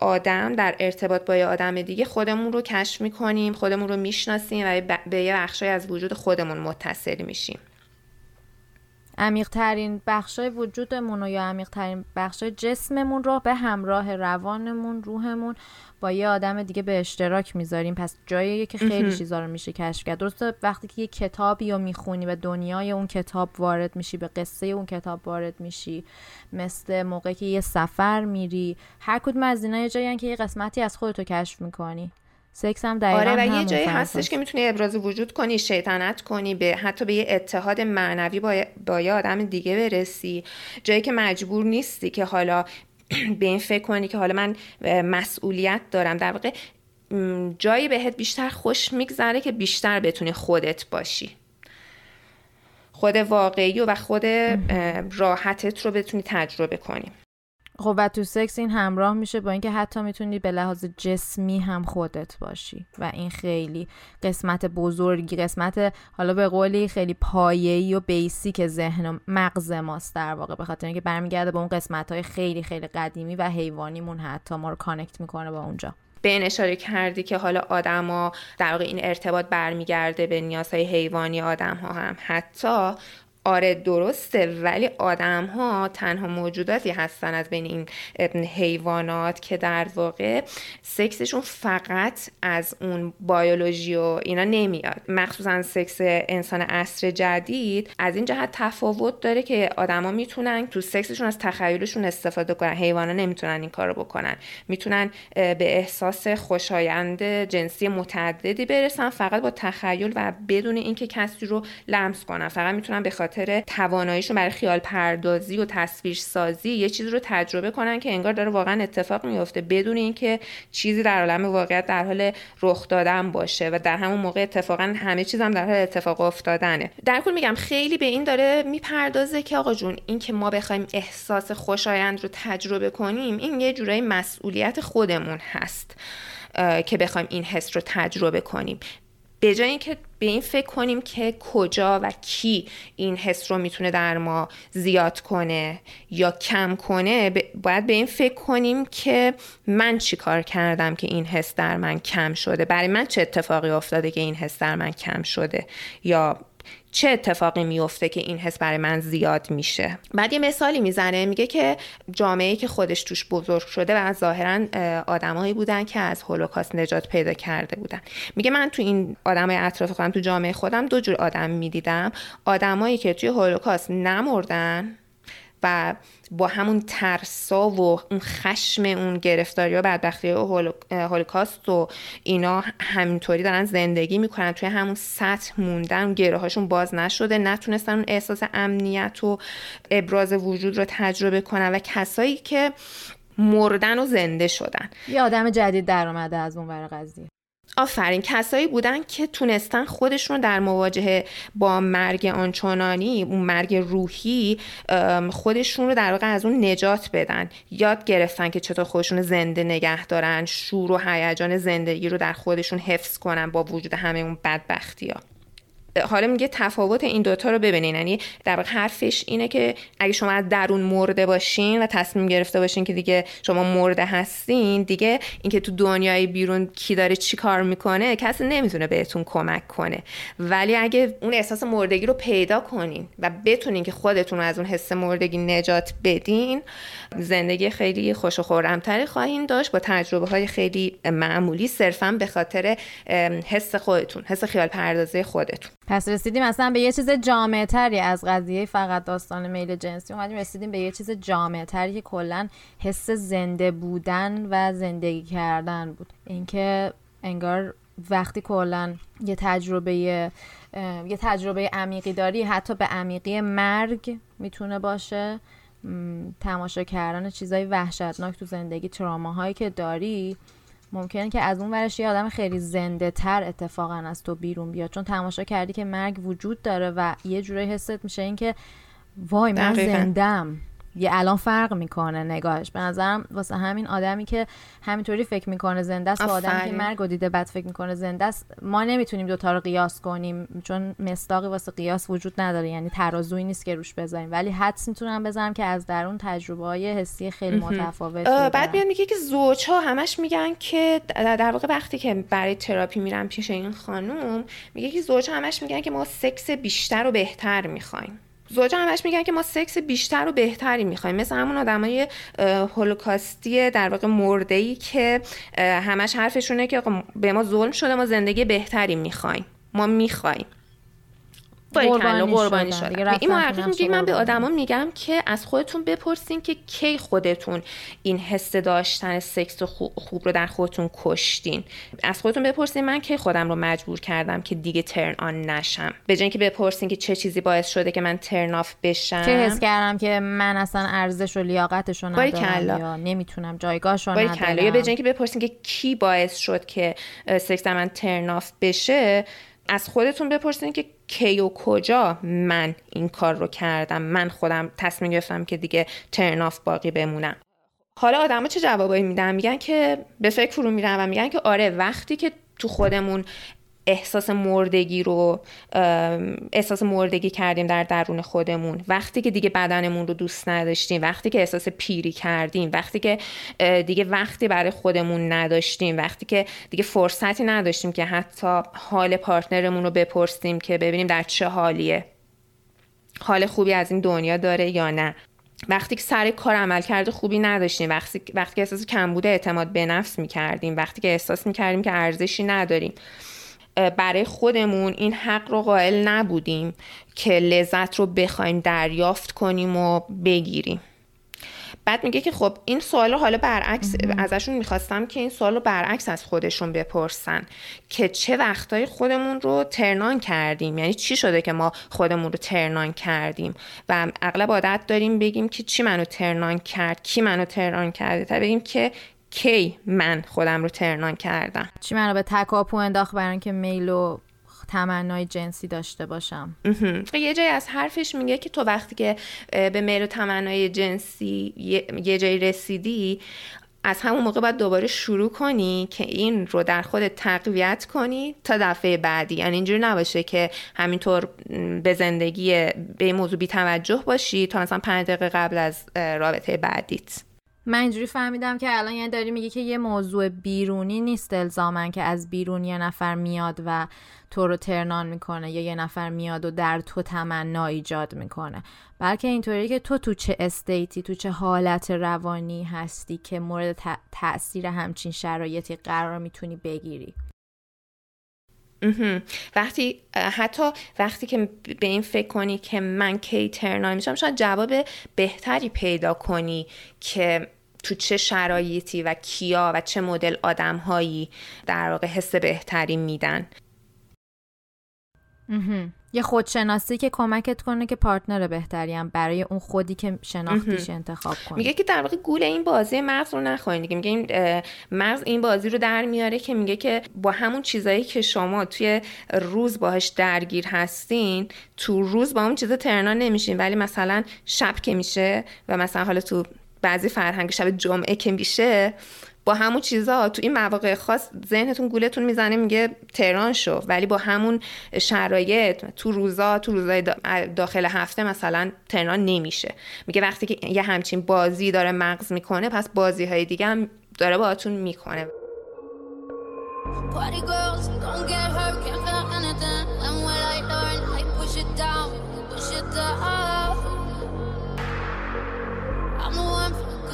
آدم در ارتباط با یه آدم دیگه خودمون رو کشف می‌کنیم خودمون رو می‌شناسیم و به یه بخشی از وجود خودمون متصل میشیم. عمیق ترین بخشای وجودمون و یا عمیق ترین بخشای جسممون رو به همراه روانمون روحمون با یه آدم دیگه به اشتراک می‌ذاریم. پس جاییه که خیلی چیزا رو میشه کشف کرد. درسته وقتی که یه کتابی رو می‌خونی به دنیای اون کتاب وارد میشی به قصه اون کتاب وارد میشی مثل موقعی که یه سفر میری هر کدوم از اینا یه جایی که یه قسمتی از خودتو کشف می‌کنی. سکس هم دقیقا آره و یه جایی هستش که می‌تونی ابراز وجود کنی شیطنت کنی به حتی به یه اتحاد معنوی با, با یه آدم دیگه برسی. جایی که مجبور نیستی که حالا به این فکر کنی که حالا من مسئولیت دارم. در واقع جایی بهت بیشتر خوش میگذره که بیشتر بتونی خودت باشی. خود واقعی و خود راحتت رو بتونی تجربه کنی. و تو سکس این همراه میشه با اینکه حتی می‌تونی به لحاظ جسمی هم خودت باشی. و این خیلی قسمت بزرگی قسمت حالا به قولی خیلی پایه‌ای و basic ذهن و مغز ماست در واقع. به خاطر اینکه برمیگرده به اون قسمت های خیلی خیلی قدیمی و حیوانیمون حتی. ما رو connect می‌کنه با اونجا. به این اشاره کردی که حالا آدما در واقع این ارتباط برمیگرده به نیازهای حیوانی آدم ها هم. حتی آره درسته ولی آدم ها تنها موجوداتی هستن از بین این حیوانات که در واقع سکسشون فقط از اون بیولوژی و اینا نمیاد. مخصوصا سکس انسان عصر جدید از این جهت تفاوت داره که آدما می‌تونن تو سکسشون از تخیلشون استفاده کنن. حیوانا نمی‌تونن این کارو بکنن. می‌تونن به احساس خوشایند جنسی متعددی برسن فقط با تخیل و بدون اینکه کسی رو لمس کنن. فقط می‌تونن به خاطر تواناییشون برای خیال پردازی و تصویر سازی یه چیزی رو تجربه کنن که انگار داره واقعا اتفاق میفته بدون اینکه چیزی در عالم واقعیت در حال رخ دادن باشه و در همون موقع اتفاقا همه چیز هم در حال اتفاق افتادنه. در کل میگم خیلی به این داره می‌پردازه که آقا جون این که ما بخوایم احساس خوشایند رو تجربه کنیم این یه جورایی مسئولیت خودمون هست که بخوایم این حس رو تجربه کنیم. به جای اینکه به این فکر کنیم که کجا و کی این حس رو می‌تونه در ما زیاد کنه یا کم کنه باید به این فکر کنیم که من چی کار کردم که این حس در من کم شده؟ برای من چه اتفاقی افتاده که این حس در من کم شده؟ یا چه اتفاقی میفته که این حس برای من زیاد میشه؟ بعد یه مثالی می‌زنه میگه که جامعه که خودش توش بزرگ شده و ظاهرا آدمایی بودن که از هولوکاست نجات پیدا کرده بودن. میگه من تو این آدمای اطراف خودم تو جامعه خودم دو جور آدم می‌دیدم. آدمایی که توی هولوکاست نمردن و با همون ترسا و اون خشم اون گرفتاری و بدبختی و هولوکاست و اینا همینطوری دارن زندگی می‌کنن. توی همون سطح موندن گره هاشون باز نشده. نتونستن اون احساس امنیت و ابراز وجود رو تجربه کنن و کسایی که مردن و زنده شدن. یه آدم جدید در اومده از اون ور قضیه. آفرین. کسایی بودن که تونستن خودشون در مواجهه با مرگ آنچنانی اون مرگ روحی خودشون رو در واقع از اون نجات بدن. یاد گرفتن که چطور خودشون زنده نگه دارن شور و هیجان زندگی رو در خودشون حفظ کنن با وجود همه اون بدبختی ها حالا میگه تفاوت این دوتا رو ببینین. یعنی در واقع حرفش اینه که اگه شما از درون مرده باشین و تصمیم گرفته باشین که دیگه شما مرده هستین دیگه اینکه تو دنیای بیرون کی داره چی کار می‌کنه کسی نمی‌تونه بهتون کمک کنه. ولی اگه اون احساس مردگی رو پیدا کنین و بتونین که خودتون رو از اون حس مردگی نجات بدین زندگی خیلی خوش و خورمتری خواهین داشت. با تجربه های خیلی معمولی صرفا به خاطر حس خودتون حس خیال پردازی خودتون. پس رسیدیم اصلا به یه چیز جامعه تری از قضیه فقط داستان میل جنسی. اومدیم رسیدیم به یه چیز جامعه تری که کلا حس زنده بودن و زندگی کردن بود. اینکه انگار وقتی کلا یه تجربه یه تجربه عمیقی داری حتی به عمیقی مرگ می‌تونه باشه. تماشا کردن چیزای وحشتناک تو زندگی تراماهایی که داری ممکنه که از اون ورش یه آدم خیلی زنده تر اتفاقا از تو بیرون بیاد. چون تماشا کردی که مرگ وجود داره و یه جوری حست میشه این که وای من زندم. یه الان فرق می‌کنه نگاهش. به نظرم واسه همین آدمی که همینطوری فکر می‌کنه زنده است آدمی که مرگ و دیده بعد فکر می‌کنه زنده است ما نمی‌تونیم دوتا رو قیاس کنیم چون مستاقی واسه قیاس وجود نداره یعنی ترازویی نیست که روش بذاریم. ولی حدس می‌تونم بزنم که از درون تجربه های حسی خیلی متفاوت بعد میاد میگه که زوج ها همش میگن که در واقع وقتی که برای تراپی میرم پیش این خانوم میگه که زوج همش میگن که ما سکس بیشتر و بهتر می‌خوایم. زوجا همش میگن که ما سکس بیشتر و بهتری می‌خوایم. مثل همون آدمای هولوکاستی در واقع مرده ای که همش حرفشونه که به ما ظلم شده ما زندگی بهتری می‌خوایم. ما می‌خوایم. قربانی, قربانی شدن این محقق میگه من به آدما میگم که از خودتون بپرسین که کی خودتون این حس داشتن سکس خوب رو در خودتون کشتین. از خودتون بپرسین من کی خودم رو مجبور کردم که دیگه turn on نشم. به جای که بپرسین که چه چیزی باعث شده که من turn off بشم. که حس کردم که من اصلا ارزش و لیاقتش رو ندارم یا نمی‌تونم جایگاهش رو ندارم یا به جای که بپرسین که کی باعث شد که سکس من turn off بشه از خودتون بپرسین که کی و کجا من این کار رو کردم. من خودم تصمیم گرفتم که دیگه ترناف باقی بمونم. حالا آدما چه جوابایی میدن؟ میگن که به فکر فرو میرن و میگن که آره وقتی که تو خودمون احساس مردگی رو احساس مردگی کردیم در درون خودمون. وقتی که دیگه بدنمون رو دوست نداشتیم وقتی که احساس پیری کردیم وقتی که دیگه وقتی برای خودمون نداشتیم وقتی که دیگه فرصتی نداشتیم که حتی حال پارتنرمون رو بپرسیم که ببینیم در چه حالیه. حال خوبی از این دنیا داره یا نه. وقتی که سر کار عمل کرده خوبی نداشتیم وقتی وقتی که احساس کمبود اعتماد به نفس می‌کردیم وقتی که احساس می‌کردیم که ارزشی نداریم. برای خودمون این حق رو قائل نبودیم که لذت رو بخوایم دریافت کنیم و بگیریم. بعد میگه که خب این سوال رو حالا برعکس ازشون می‌خواستم که این سوال رو برعکس از خودشون بپرسن که چه وقتایی خودمون رو ترنان کردیم؟ یعنی چی شده که ما خودمون رو ترنان کردیم؟ و اغلب عادت داریم بگیم که چی منو ترنان کرد کی منو ترنان کرده؟ تا بگیم که کی من خودم رو ترنان کردم. چی منو به تکاپو انداخت برای اینکه میل و تمنای جنسی داشته باشم. یه جای از حرفش میگه که تو وقتی که به میل و تمنای جنسی یه جایی رسیدی از همون موقع باید دوباره شروع کنی که این رو در خود تقویت کنی تا دفعه بعدی. یعنی اینجوری نباشه که همینطور به زندگی به این موضوع بی توجه باشی تا مثلا پنج دقیقه قبل از رابطه بعدیت. من اینجوری فهمیدم که الان یعنی داری میگی که یه موضوع بیرونی نیست الزامن که از بیرون یه نفر میاد و تو رو ترنان می‌کنه یا یه نفر میاد و در تو تمنا ایجاد می‌کنه. بلکه اینطوری که تو تو چه استیتی تو چه حالت روانی هستی که مورد تاثیر همچین شرایطی قرار می‌تونی بگیری. وقتی حتی وقتی که به این فکر کنی که من کی ترنای میشم شاید جواب بهتری پیدا کنی که تو چه شرایطی و کیا و چه مدل آدم در واقع حس بهتری میدن. یه خودشناسی که کمکت کنه که پارتنر بهتریم برای اون خودی که شناختیش انتخاب کنی میگه که در واقع گول این بازی مغز رو نخواهید دیگه میگه این مغز این بازی رو در میاره که میگه که با همون چیزایی که شما توی روز باهاش درگیر هستین تو روز با اون چیزا ترنا نمیشین. ولی مثلا شب که میشه و مثلا حالا تو بعضی فرهنگ شب جمعه که میشه با همون چیزا تو این مواقع خاص ذهنتون گولتون می‌زنه میگه تهران شو. ولی با همون شرایط تو روزا تو روزای داخل هفته مثلا تهران نمیشه. میگه وقتی که یه همچین بازی داره مغز می‌کنه پس بازی های دیگه هم داره باهاتون می‌کنه.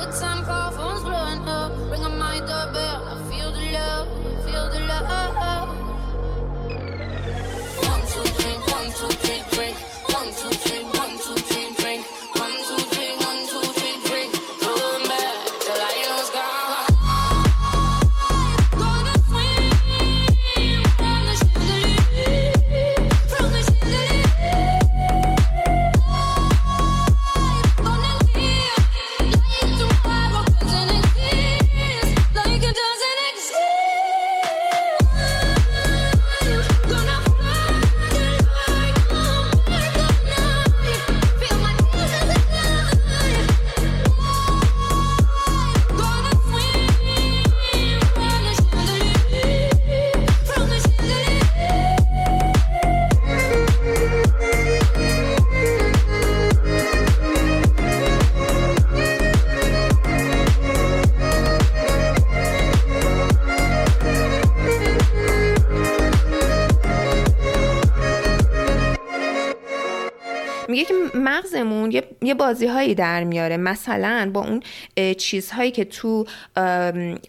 good time call, phone's blowing up. ringing my doorbell, I feel the love, feel the love. One, two, three, one, two, three, three. One, two, three. یه بازی هایی در میاره. مثلا با اون چیزهایی که تو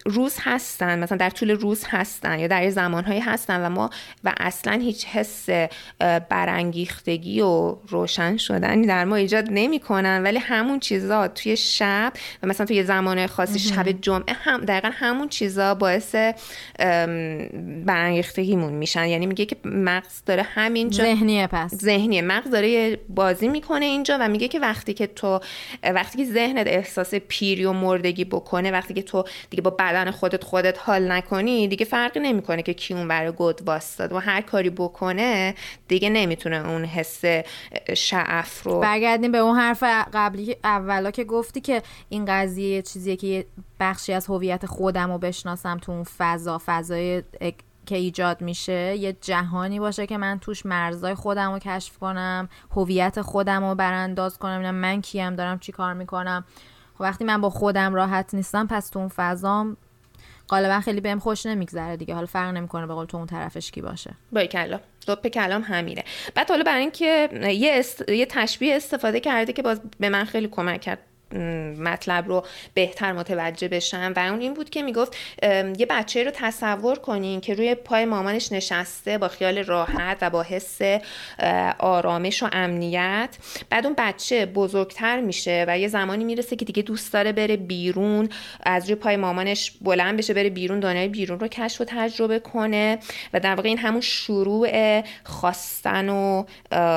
روز هستن مثلا در طول روز هستن یا در زمانهایی هستن و ما و اصلا هیچ حس برانگیختگی و روشن شدنی در ما ایجاد نمی‌کنن. ولی همون چیزا توی شب و مثلا توی زمان خاصی شب جمعه هم دقیقا همون چیزا باعث برانگیختگیمون میشن. یعنی میگه که مغز داره همینجا ذهنیه پس. ذهنیه. مغز داره بازی می‌کنه اینجا و میگه که وقتی که تو وقتی که ذهنت احساس پیری و مردگی بکنه وقتی که تو دیگه با بدن خودت خودت حال نکنی دیگه فرقی نمی‌کنه که کی اون برای گود واستاد و هر کاری بکنه دیگه نمی‌تونه اون حس شعف رو برگردیم به اون حرف قبلی اولا که گفتی که این قضیه چیزیه که بخشی از هویت خودم رو بشناسم تو اون فضا فضای که ایجاد میشه یه جهانی باشه که من توش مرزای خودم رو کشف کنم هویت خودم رو برانداز کنم من کیم دارم چی کار می‌کنم. خب وقتی من با خودم راحت نیستم پس تو اون فضام غالبا خیلی بهم خوش نمیگذره دیگه. حالا فرق نمی‌کنه به قول تو اون طرفش کی باشه. بای کلا. دوپ کلام همینه. بعد حالا برای اینکه یه, یه تشبیه استفاده کرده که باز به من خیلی کمک کرد. مطلب رو بهتر متوجه بشم. و اون این بود که می‌گفت یه بچه رو تصور کنین که روی پای مامانش نشسته با خیال راحت و با حس آرامش و امنیت. بعد اون بچه بزرگتر میشه و یه زمانی می‌رسه که دیگه دوست داره بره بیرون از روی پای مامانش بلند بشه بره بیرون دنیای بیرون رو کشف و تجربه کنه. و در واقع این همون شروع خواستن و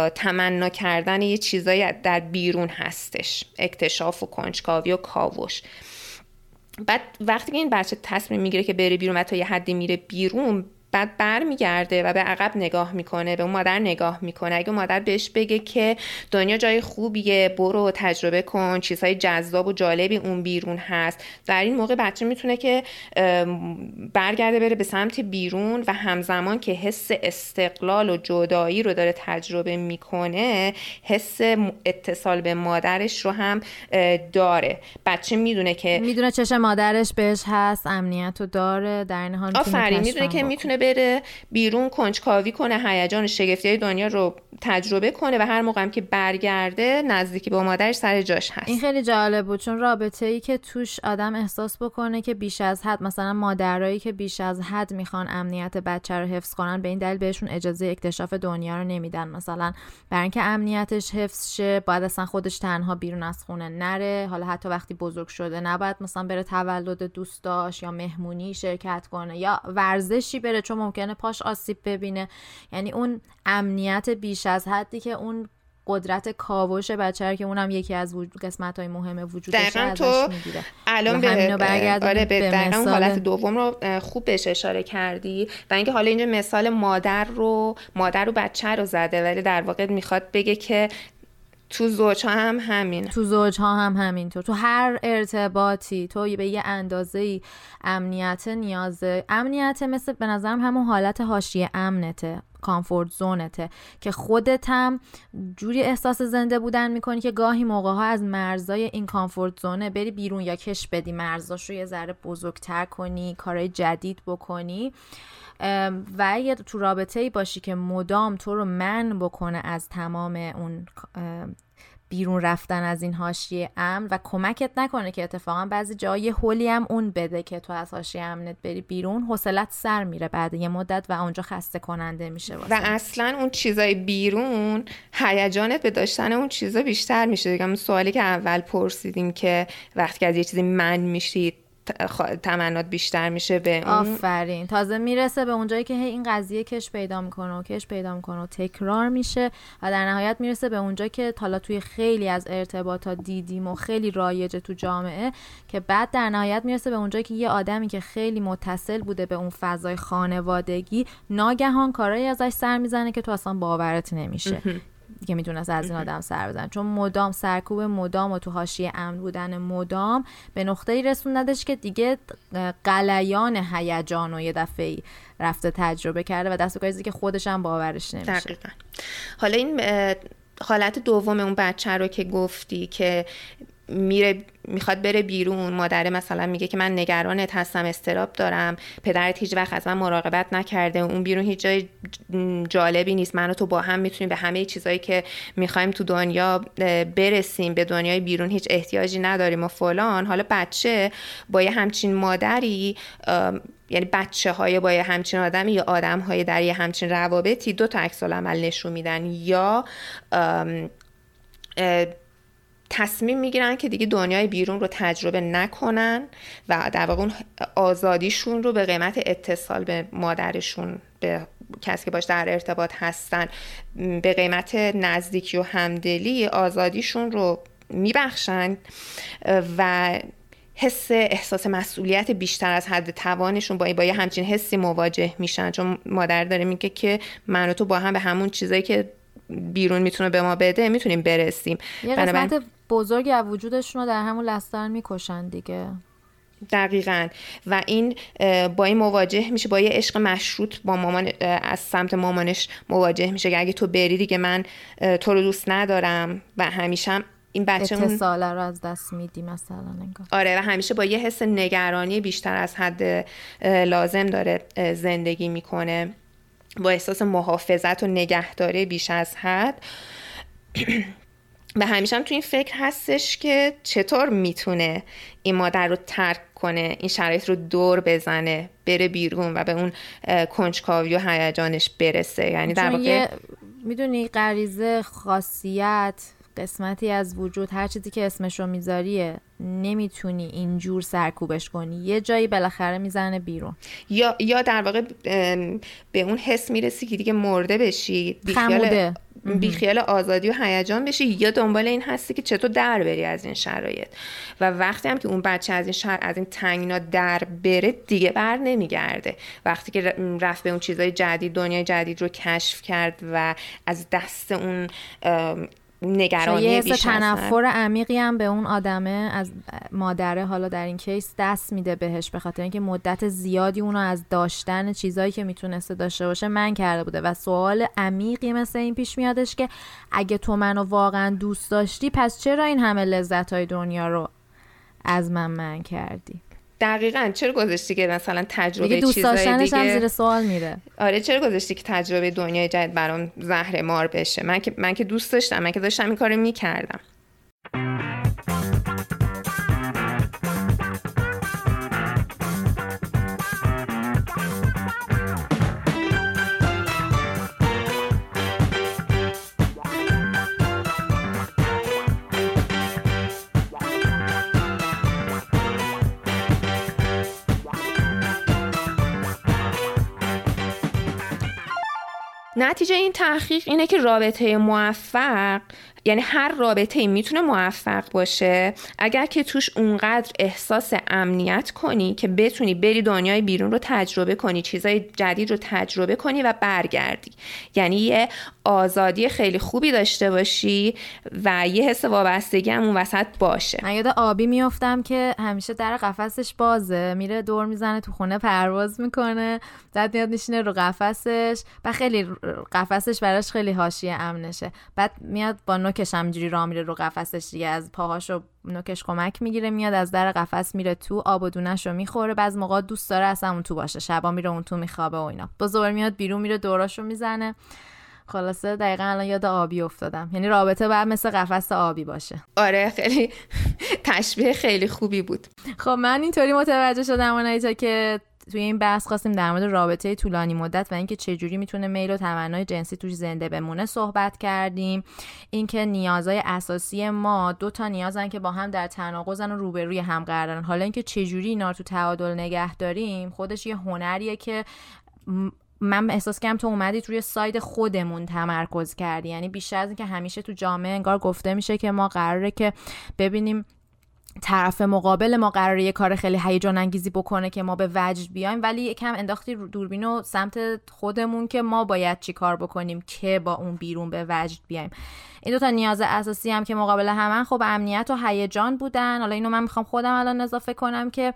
تمنا کردن یه چیزایی در بیرون هستش اکتشاف و کنجکاوی و کاوش. بعد وقتی که این بچه تصمیم می‌گیره که بره بیرون و تا یه حدی میره بیرون بعد برمیگرده و به عقب نگاه می‌کنه به اون مادر نگاه می‌کنه. اگه مادر بهش بگه که دنیا جای خوبیه برو تجربه کن چیزهای جذاب و جالبی اون بیرون هست. در این موقع بچه می‌تونه که برگرده بره به سمت بیرون و همزمان که حس استقلال و جدایی رو داره تجربه می‌کنه حس اتصال به مادرش رو هم داره. بچه می‌دونه که می‌دونه چشه مادرش بهش هست امنیت رو داره در این حال آفرین می‌دونه که می‌تونه بره بیرون کنجکاوی کنه هیجان شگفتی دنیا رو تجربه کنه و هر موقع هم که برگرده نزدیکی با مادرش سر جاش هست. این خیلی جالب بود چون رابطه ای که توش آدم احساس بکنه که بیش از حد مثلا مادرایی که بیش از حد می‌خوان امنیت بچه رو حفظ کنن به این دلیل بهشون اجازه اکتشاف دنیا رو نمیدن. مثلا برای اینکه امنیتش حفظ شه باید اصلا خودش تنها بیرون از خونه نره. حالا حتی وقتی بزرگ شده نباید مثلا بره تولد دوستاش یا مهمونی شرکت کنه یا ورزشی بره چون ممکنه پاش آسیب ببینه. یعنی اون امنیت بیش از حدی که اون قدرت کاوش بچه که اونم یکی از وجود قسمت های مهم وجودش تو الان به آره به, به مثال... حالت دوم رو خوب بهش اشاره کردی و اینکه حالا اینجا مثال مادر رو مادر رو بچه رو زده ولی در واقع می‌خواد بگه که تو زوج هم همین تو زوج ها هم همینطور. تو هر ارتباطی تو به یه اندازه امنیت نیازه امنیت مثل به نظرم همون حالت حاشیه امنته کامفورت زونته که خودت هم جوری احساس زنده بودن می‌کنی که گاهی موقع ها از مرزای این کامفورت زونه بری بیرون یا کش بدی مرزاش رو یه ذره بزرگتر کنی کارهای جدید بکنی. و اگه تو رابطه ای باشی که مدام تو رو من بکنه از تمام اون بیرون رفتن از این حاشیه امن و کمکت نکنه که اتفاقا بعضی جای هولی هم اون بده که تو از حاشیه امنت بری بیرون حوصلت سر میره بعد یه مدت و اونجا خسته کننده میشه و اصلا اون چیزای بیرون هیجانت به داشتن اون چیزا بیشتر میشه. دیگه سوالی که اول پرسیدیم که وقتی که از یه چیزی من میشید تمنات بیشتر میشه به اون. آفرین. تازه می‌رسه به اونجایی که این قضیه کش پیدا می‌کنه و کش پیدا می‌کنه و تکرار میشه و در نهایت می‌رسه به اونجا که حالا توی خیلی از ارتباطات دیدیم و خیلی رایجه تو جامعه که بعد در نهایت می‌رسه به اونجایی که یه آدمی که خیلی متصل بوده به اون فضای خانوادگی ناگهان کارایی ازش سر می‌زنه که تو اصلا باورت نمیشه. دیگه می‌تونست از این آدم سر بزن چون مدام سرکوب مدام و تو حاشیه امن بودن مدام به نقطه ای رسوندش که دیگه قلیان هیجان و یه دفعه رفته تجربه کرده و دست که خودش هم باورش نمیشه دقیقا. حالا این حالت دوم اون بچه رو که گفتی که میره می‌خواد بره بیرون. مادره مثلا میگه که من نگرانت هستم استراب دارم. پدرت هیچ وقت از من مراقبت نکرده. اون بیرون هیچ جای جالبی نیست. من و تو با هم می‌تونیم به همه چیزهایی که می‌خوایم تو دنیا برسیم. به دنیای بیرون هیچ احتیاجی نداریم و فلان. حالا بچه با یه همچین مادری یعنی بچه های با یه همچین آدمی یا آدم های در یه همچین روابطی دو تا عکس عمل نشون میدن. یا تصمیم می‌گیرن که دیگه دنیای بیرون رو تجربه نکنن و در واقع اون آزادیشون رو به قیمت اتصال به مادرشون به کسی که باش در ارتباط هستن به قیمت نزدیکی و همدلی آزادیشون رو میبخشن و حس احساس مسئولیت بیشتر از حد توانشون با, با یه همچین حسی مواجه میشن. چون مادر داره میگه که من و تو با هم به همون چیزایی که بیرون می‌تونه به ما بده می‌تونیم برسیم. یه قسمت بزرگی از وجودشون رو در همون لستر می‌کشن دیگه. دقیقا. و این با این مواجه میشه با یه عشق مشروط با مامان از سمت مامانش مواجه میشه که اگه تو بری دیگه من تو رو دوست ندارم. و همیشه هم این بچه اتصال رو از دست میدی مثلا انگار. آره و همیشه با یه حس نگرانی بیشتر از حد لازم داره زندگی می‌کنه. با احساس محافظت و نگهداری بیش از حد. و همیشه هم تو این فکر هستش که چطور می‌تونه این مادر رو ترک کنه این شرایط رو دور بزنه بره بیرون و به اون کنجکاوی و هیجانش برسه. یعنی در واقع می‌دونی غریزه خاصیت قسمتی از وجود هر چیزی که اسمش رو میذاریه نمی‌تونی اینجور سرکوبش کنی. یه جایی بالاخره می‌زنه بیرون. یا یا در واقع به اون حس می‌رسی که دیگه مرده بشی بیخیال, بیخیال آزادی و هیجان بشی یا دنبال این هستی که چطور در بری از این شرایط. و وقتی هم که اون بچه از این شهر از این تنگنا در بره دیگه بر نمیگرده. وقتی که رفت به اون چیزای جدید دنیای جدید رو کشف کرد و از دست اون نگرانی یه تنفر عمیقی هم به اون آدمه. از مادره حالا در این کیس دست میده بهش به خاطر اینکه مدت زیادی اونو از داشتن چیزایی که می‌تونسته داشته باشه من کرده بوده. و سوال عمیقی مثل این پیش میادش که اگه تو منو واقعا دوست داشتی پس چرا این همه لذت های دنیا رو از من من کردی؟ دقیقا. چرا گذاشتی که مثلا تجربه دوست داشتنش هم زیر سوال میره. آره چرا گذاشتی که تجربه دنیای جدید برام زهر مار بشه؟ من که من که دوست داشتم من که داشتم این کارو می‌کردم. نتیجه این تحقیق اینه که رابطه موفق یعنی هر رابطه می‌تونه موفق باشه. اگر که توش اونقدر احساس امنیت کنی که بتونی بری دنیای بیرون رو تجربه کنی چیزای جدید رو تجربه کنی و برگردی. یعنی یه آزادی خیلی خوبی داشته باشی و یه حس وابستگی هم اون وسط باشه. من یاد آبی میفتم که همیشه در قفسش بازه. میره دور می‌زنه تو خونه پرواز می‌کنه. بعد میاد میشینه رو قفسش. و خیلی قفسش براش خیلی حاشیه امنشه. بعد میاد با نوکش همجوری را میره رو قفسش دیگه. از پاهاشو نوکش کمک می‌گیره میاد از در قفس میره تو آب و دونش رو می‌خوره. بعض موقع دوست داره اصلا اون تو باشه. شبا میره اون تو میخوابه و اینا. با میاد بیرون میره دوراشو می‌زنه. خلاصه دقیقا الان یاد آبی افتادم. یعنی رابطه باید مثل قفس آبی باشه. آره خیلی تشبیه خیلی خوبی بود. خب من اینطوری متوجه شدم آنایتا که توی این بحث خواستیم در مورد رابطه طولانی مدت و اینکه چجوری می‌تونه میل و تمنای جنسی توش زنده بمونه صحبت کردیم. اینکه نیازهای اساسی ما دو تا نیازن که با هم در تناقضن و روبروی هم قرارن. حالا اینکه چجوری اینا رو تو تعادل نگه داریم خودش یه هنریه که من احساس کردم تو اومدی روی ساید خودمون تمرکز کردی. یعنی بیشتر از اینکه همیشه تو جامعه انگار گفته میشه که ما قراره که ببینیم طرف مقابل ما قراره یه کار خیلی هیجان انگیزی بکنه که ما به وجد بیایم. ولی یکم انداختی دوربین و سمت خودمون که ما باید چی کار بکنیم که با اون بیرون به وجد بیایم. این دو تا نیاز اساسی هم که مقابل همن خب امنیت و هیجان بودن. حالا اینو من می‌خوام خودم الان اضافه کنم که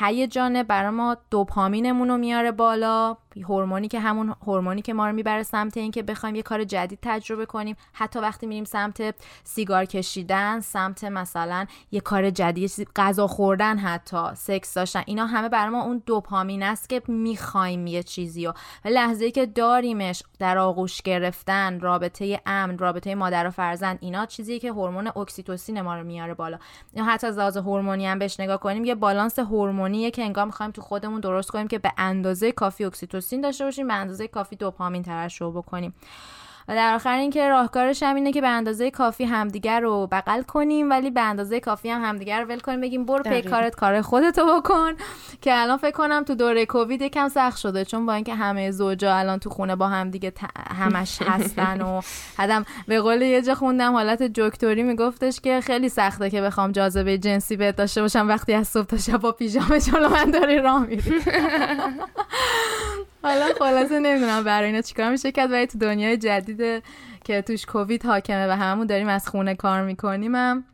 هیجان برای ما دوپامینمون رو میاره بالا. هورمونی که همون هورمونی که ما رو می‌بره سمت اینکه بخوایم یه کار جدید تجربه کنیم. حتی وقتی میریم سمت سیگار کشیدن سمت مثلا یه کار جدید غذا خوردن حتی سکس داشتن اینا همه برای ما اون دوپامین است که می‌خوایم یه چیزی و لحظه که داریمش در آغوش گرفتن رابطه امن رابطه مادر و فرزند اینا چیزی که هورمون اکسیتوسین ما رو میاره بالا. یا حتی از لحاظ هورمونی هم بهش نگاه کنیم یه بالانس هورمونیه که انگار می‌خوایم تو خودمون درست کنیم که به اندازه کافی اکسیتوسین داشته باشیم به اندازه کافی دوپامین ترشح بکنیم. و در آخر اینکه راهکارش هم اینه که به اندازه کافی همدیگر رو بغل کنیم ولی به اندازه کافی هم همدیگر رو ول کنیم بگیم برو پی کارت کار خودتو بکن که الان فکر کنم تو دوره کووید یکم سخت شده چون با اینکه همه زوجا الان تو خونه با همدیگه همش هستن و حدم به قول یه جا خوندم حالت جکتوری میگفتش که خیلی سخته که بخوام جاذبه جنسی بهت داشته باشم وقتی از صبح تا شب با پیژامه جلو من داری راه میری حالا خلاصه نمی‌دونم برای اینا چیکار میشه. کرد ولی تو دنیای جدید که توش کووید حاکمه و هممون داریم از خونه کار می‌کنیم هم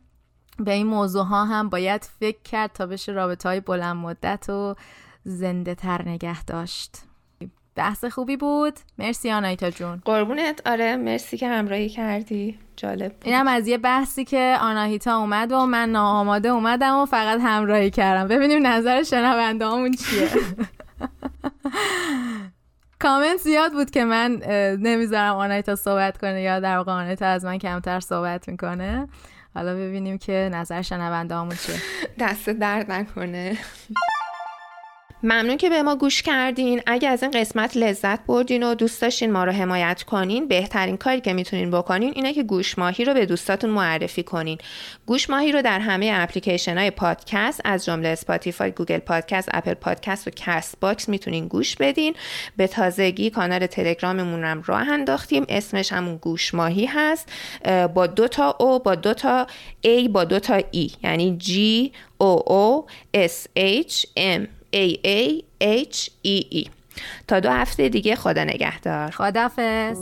به این موضوع ها هم باید فکر کرد تا بشه رابطه های بلند مدت و زنده تر نگه داشت. بحث خوبی بود. مرسی آنایتا جون. قربونت. آره مرسی که همراهی کردی. جالب بود. اینم از یه بحثی که آناهیتا اومد و من ناآماده اومدم و فقط همراهی کردم. ببینیم نظر شنونده همون چیه. کامنت زیاد بود که من نمی‌ذارم آنایتا صحبت کنه یا در واقع آنایتا از من کمتر صحبت می‌کنه. حالا ببینیم که نظر شنونده هامون چیه. دست درد نکنه. ممنون که به ما گوش کردین. اگه از این قسمت لذت بردین و دوست داشتین ما رو حمایت کنین بهترین کاری که می‌تونین بکنین اینه که گوش ماهی رو به دوستاتون معرفی کنین. گوش ماهی رو در همه اپلیکیشن های پادکست از جمله اسپاتیفای گوگل پادکست اپل پادکست و کست باکس می‌تونین گوش بدین. به تازگی کانال تلگراممون هم راه انداختیم. اسمش همون گوش ماهی هست. با دو تا او با دو تا ای با دو تا ای یعنی G O O S H M. A A H E E. تا دو هفته دیگه خدا نگهدار. خدافز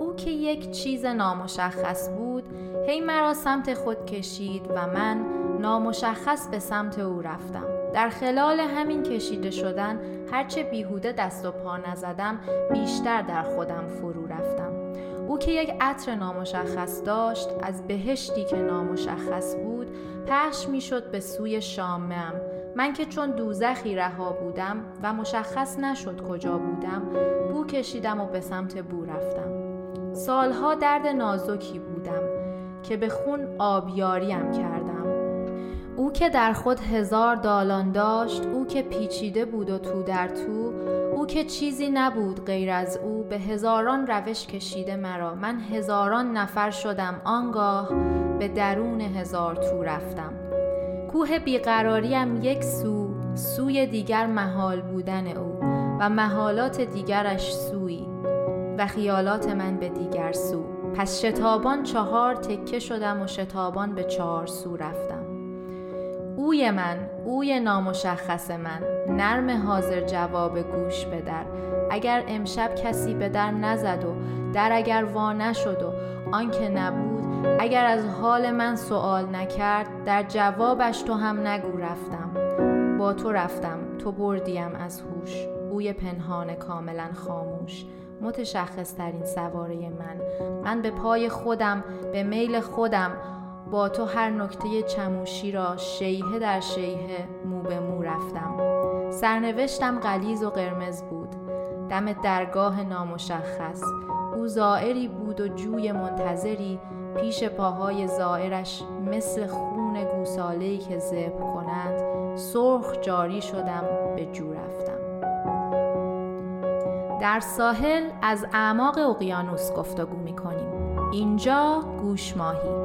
او که یک چیز نامشخص بود هی مرا سمت خود کشید و من نامشخص به سمت او رفتم. در خلال همین کشیده شدن هرچه بیهوده دست و پا نزدم بیشتر در خودم فرو رفتم. او که یک عطر نامشخص داشت از بهشتی که نامشخص بود پخش می‌شد به سوی شامم من که چون دوزخی رها بودم و مشخص نشد کجا بودم بو کشیدم و به سمت بو رفتم. سالها درد نازکی بودم که به خون آبیاریم کردم او که در خود هزار دالان داشت او که پیچیده بود و تو در تو او که چیزی نبود غیر از او به هزاران روش کشیده مرا. من هزاران نفر شدم آنگاه به درون هزار تو رفتم. کوه بیقراریم یک سو سوی دیگر محال بودن او و محالات دیگرش سوی و خیالات من به دیگر سو. پس شتابان چهار تکه شدم و شتابان به چهار سو رفتم. اوی من اوی نامشخص من نرم حاضر جواب گوش بدر. اگر امشب کسی به در نزد و در اگر وا نشد و آنکه نبود اگر از حال من سوال نکرد در جوابش تو هم نگو رفتم. با تو رفتم تو بردیم از هوش. اوی پنهان کاملا خاموش. متشخص ترین سواره من. من به پای خودم به میل خودم با تو هر نکته چموشی را شیهه در شیهه مو به مو رفتم. سرنوشتم غلیز و قرمز بود. دم درگاه نامشخص. او زائری بود و جوی منتظری. پیش پاهای زائرش مثل خون گوساله‌ای که زب کند سرخ جاری شدم به جو رفتم. در ساحل از اعماق اقیانوس گفتگو می کنیم اینجا گوش ماهی.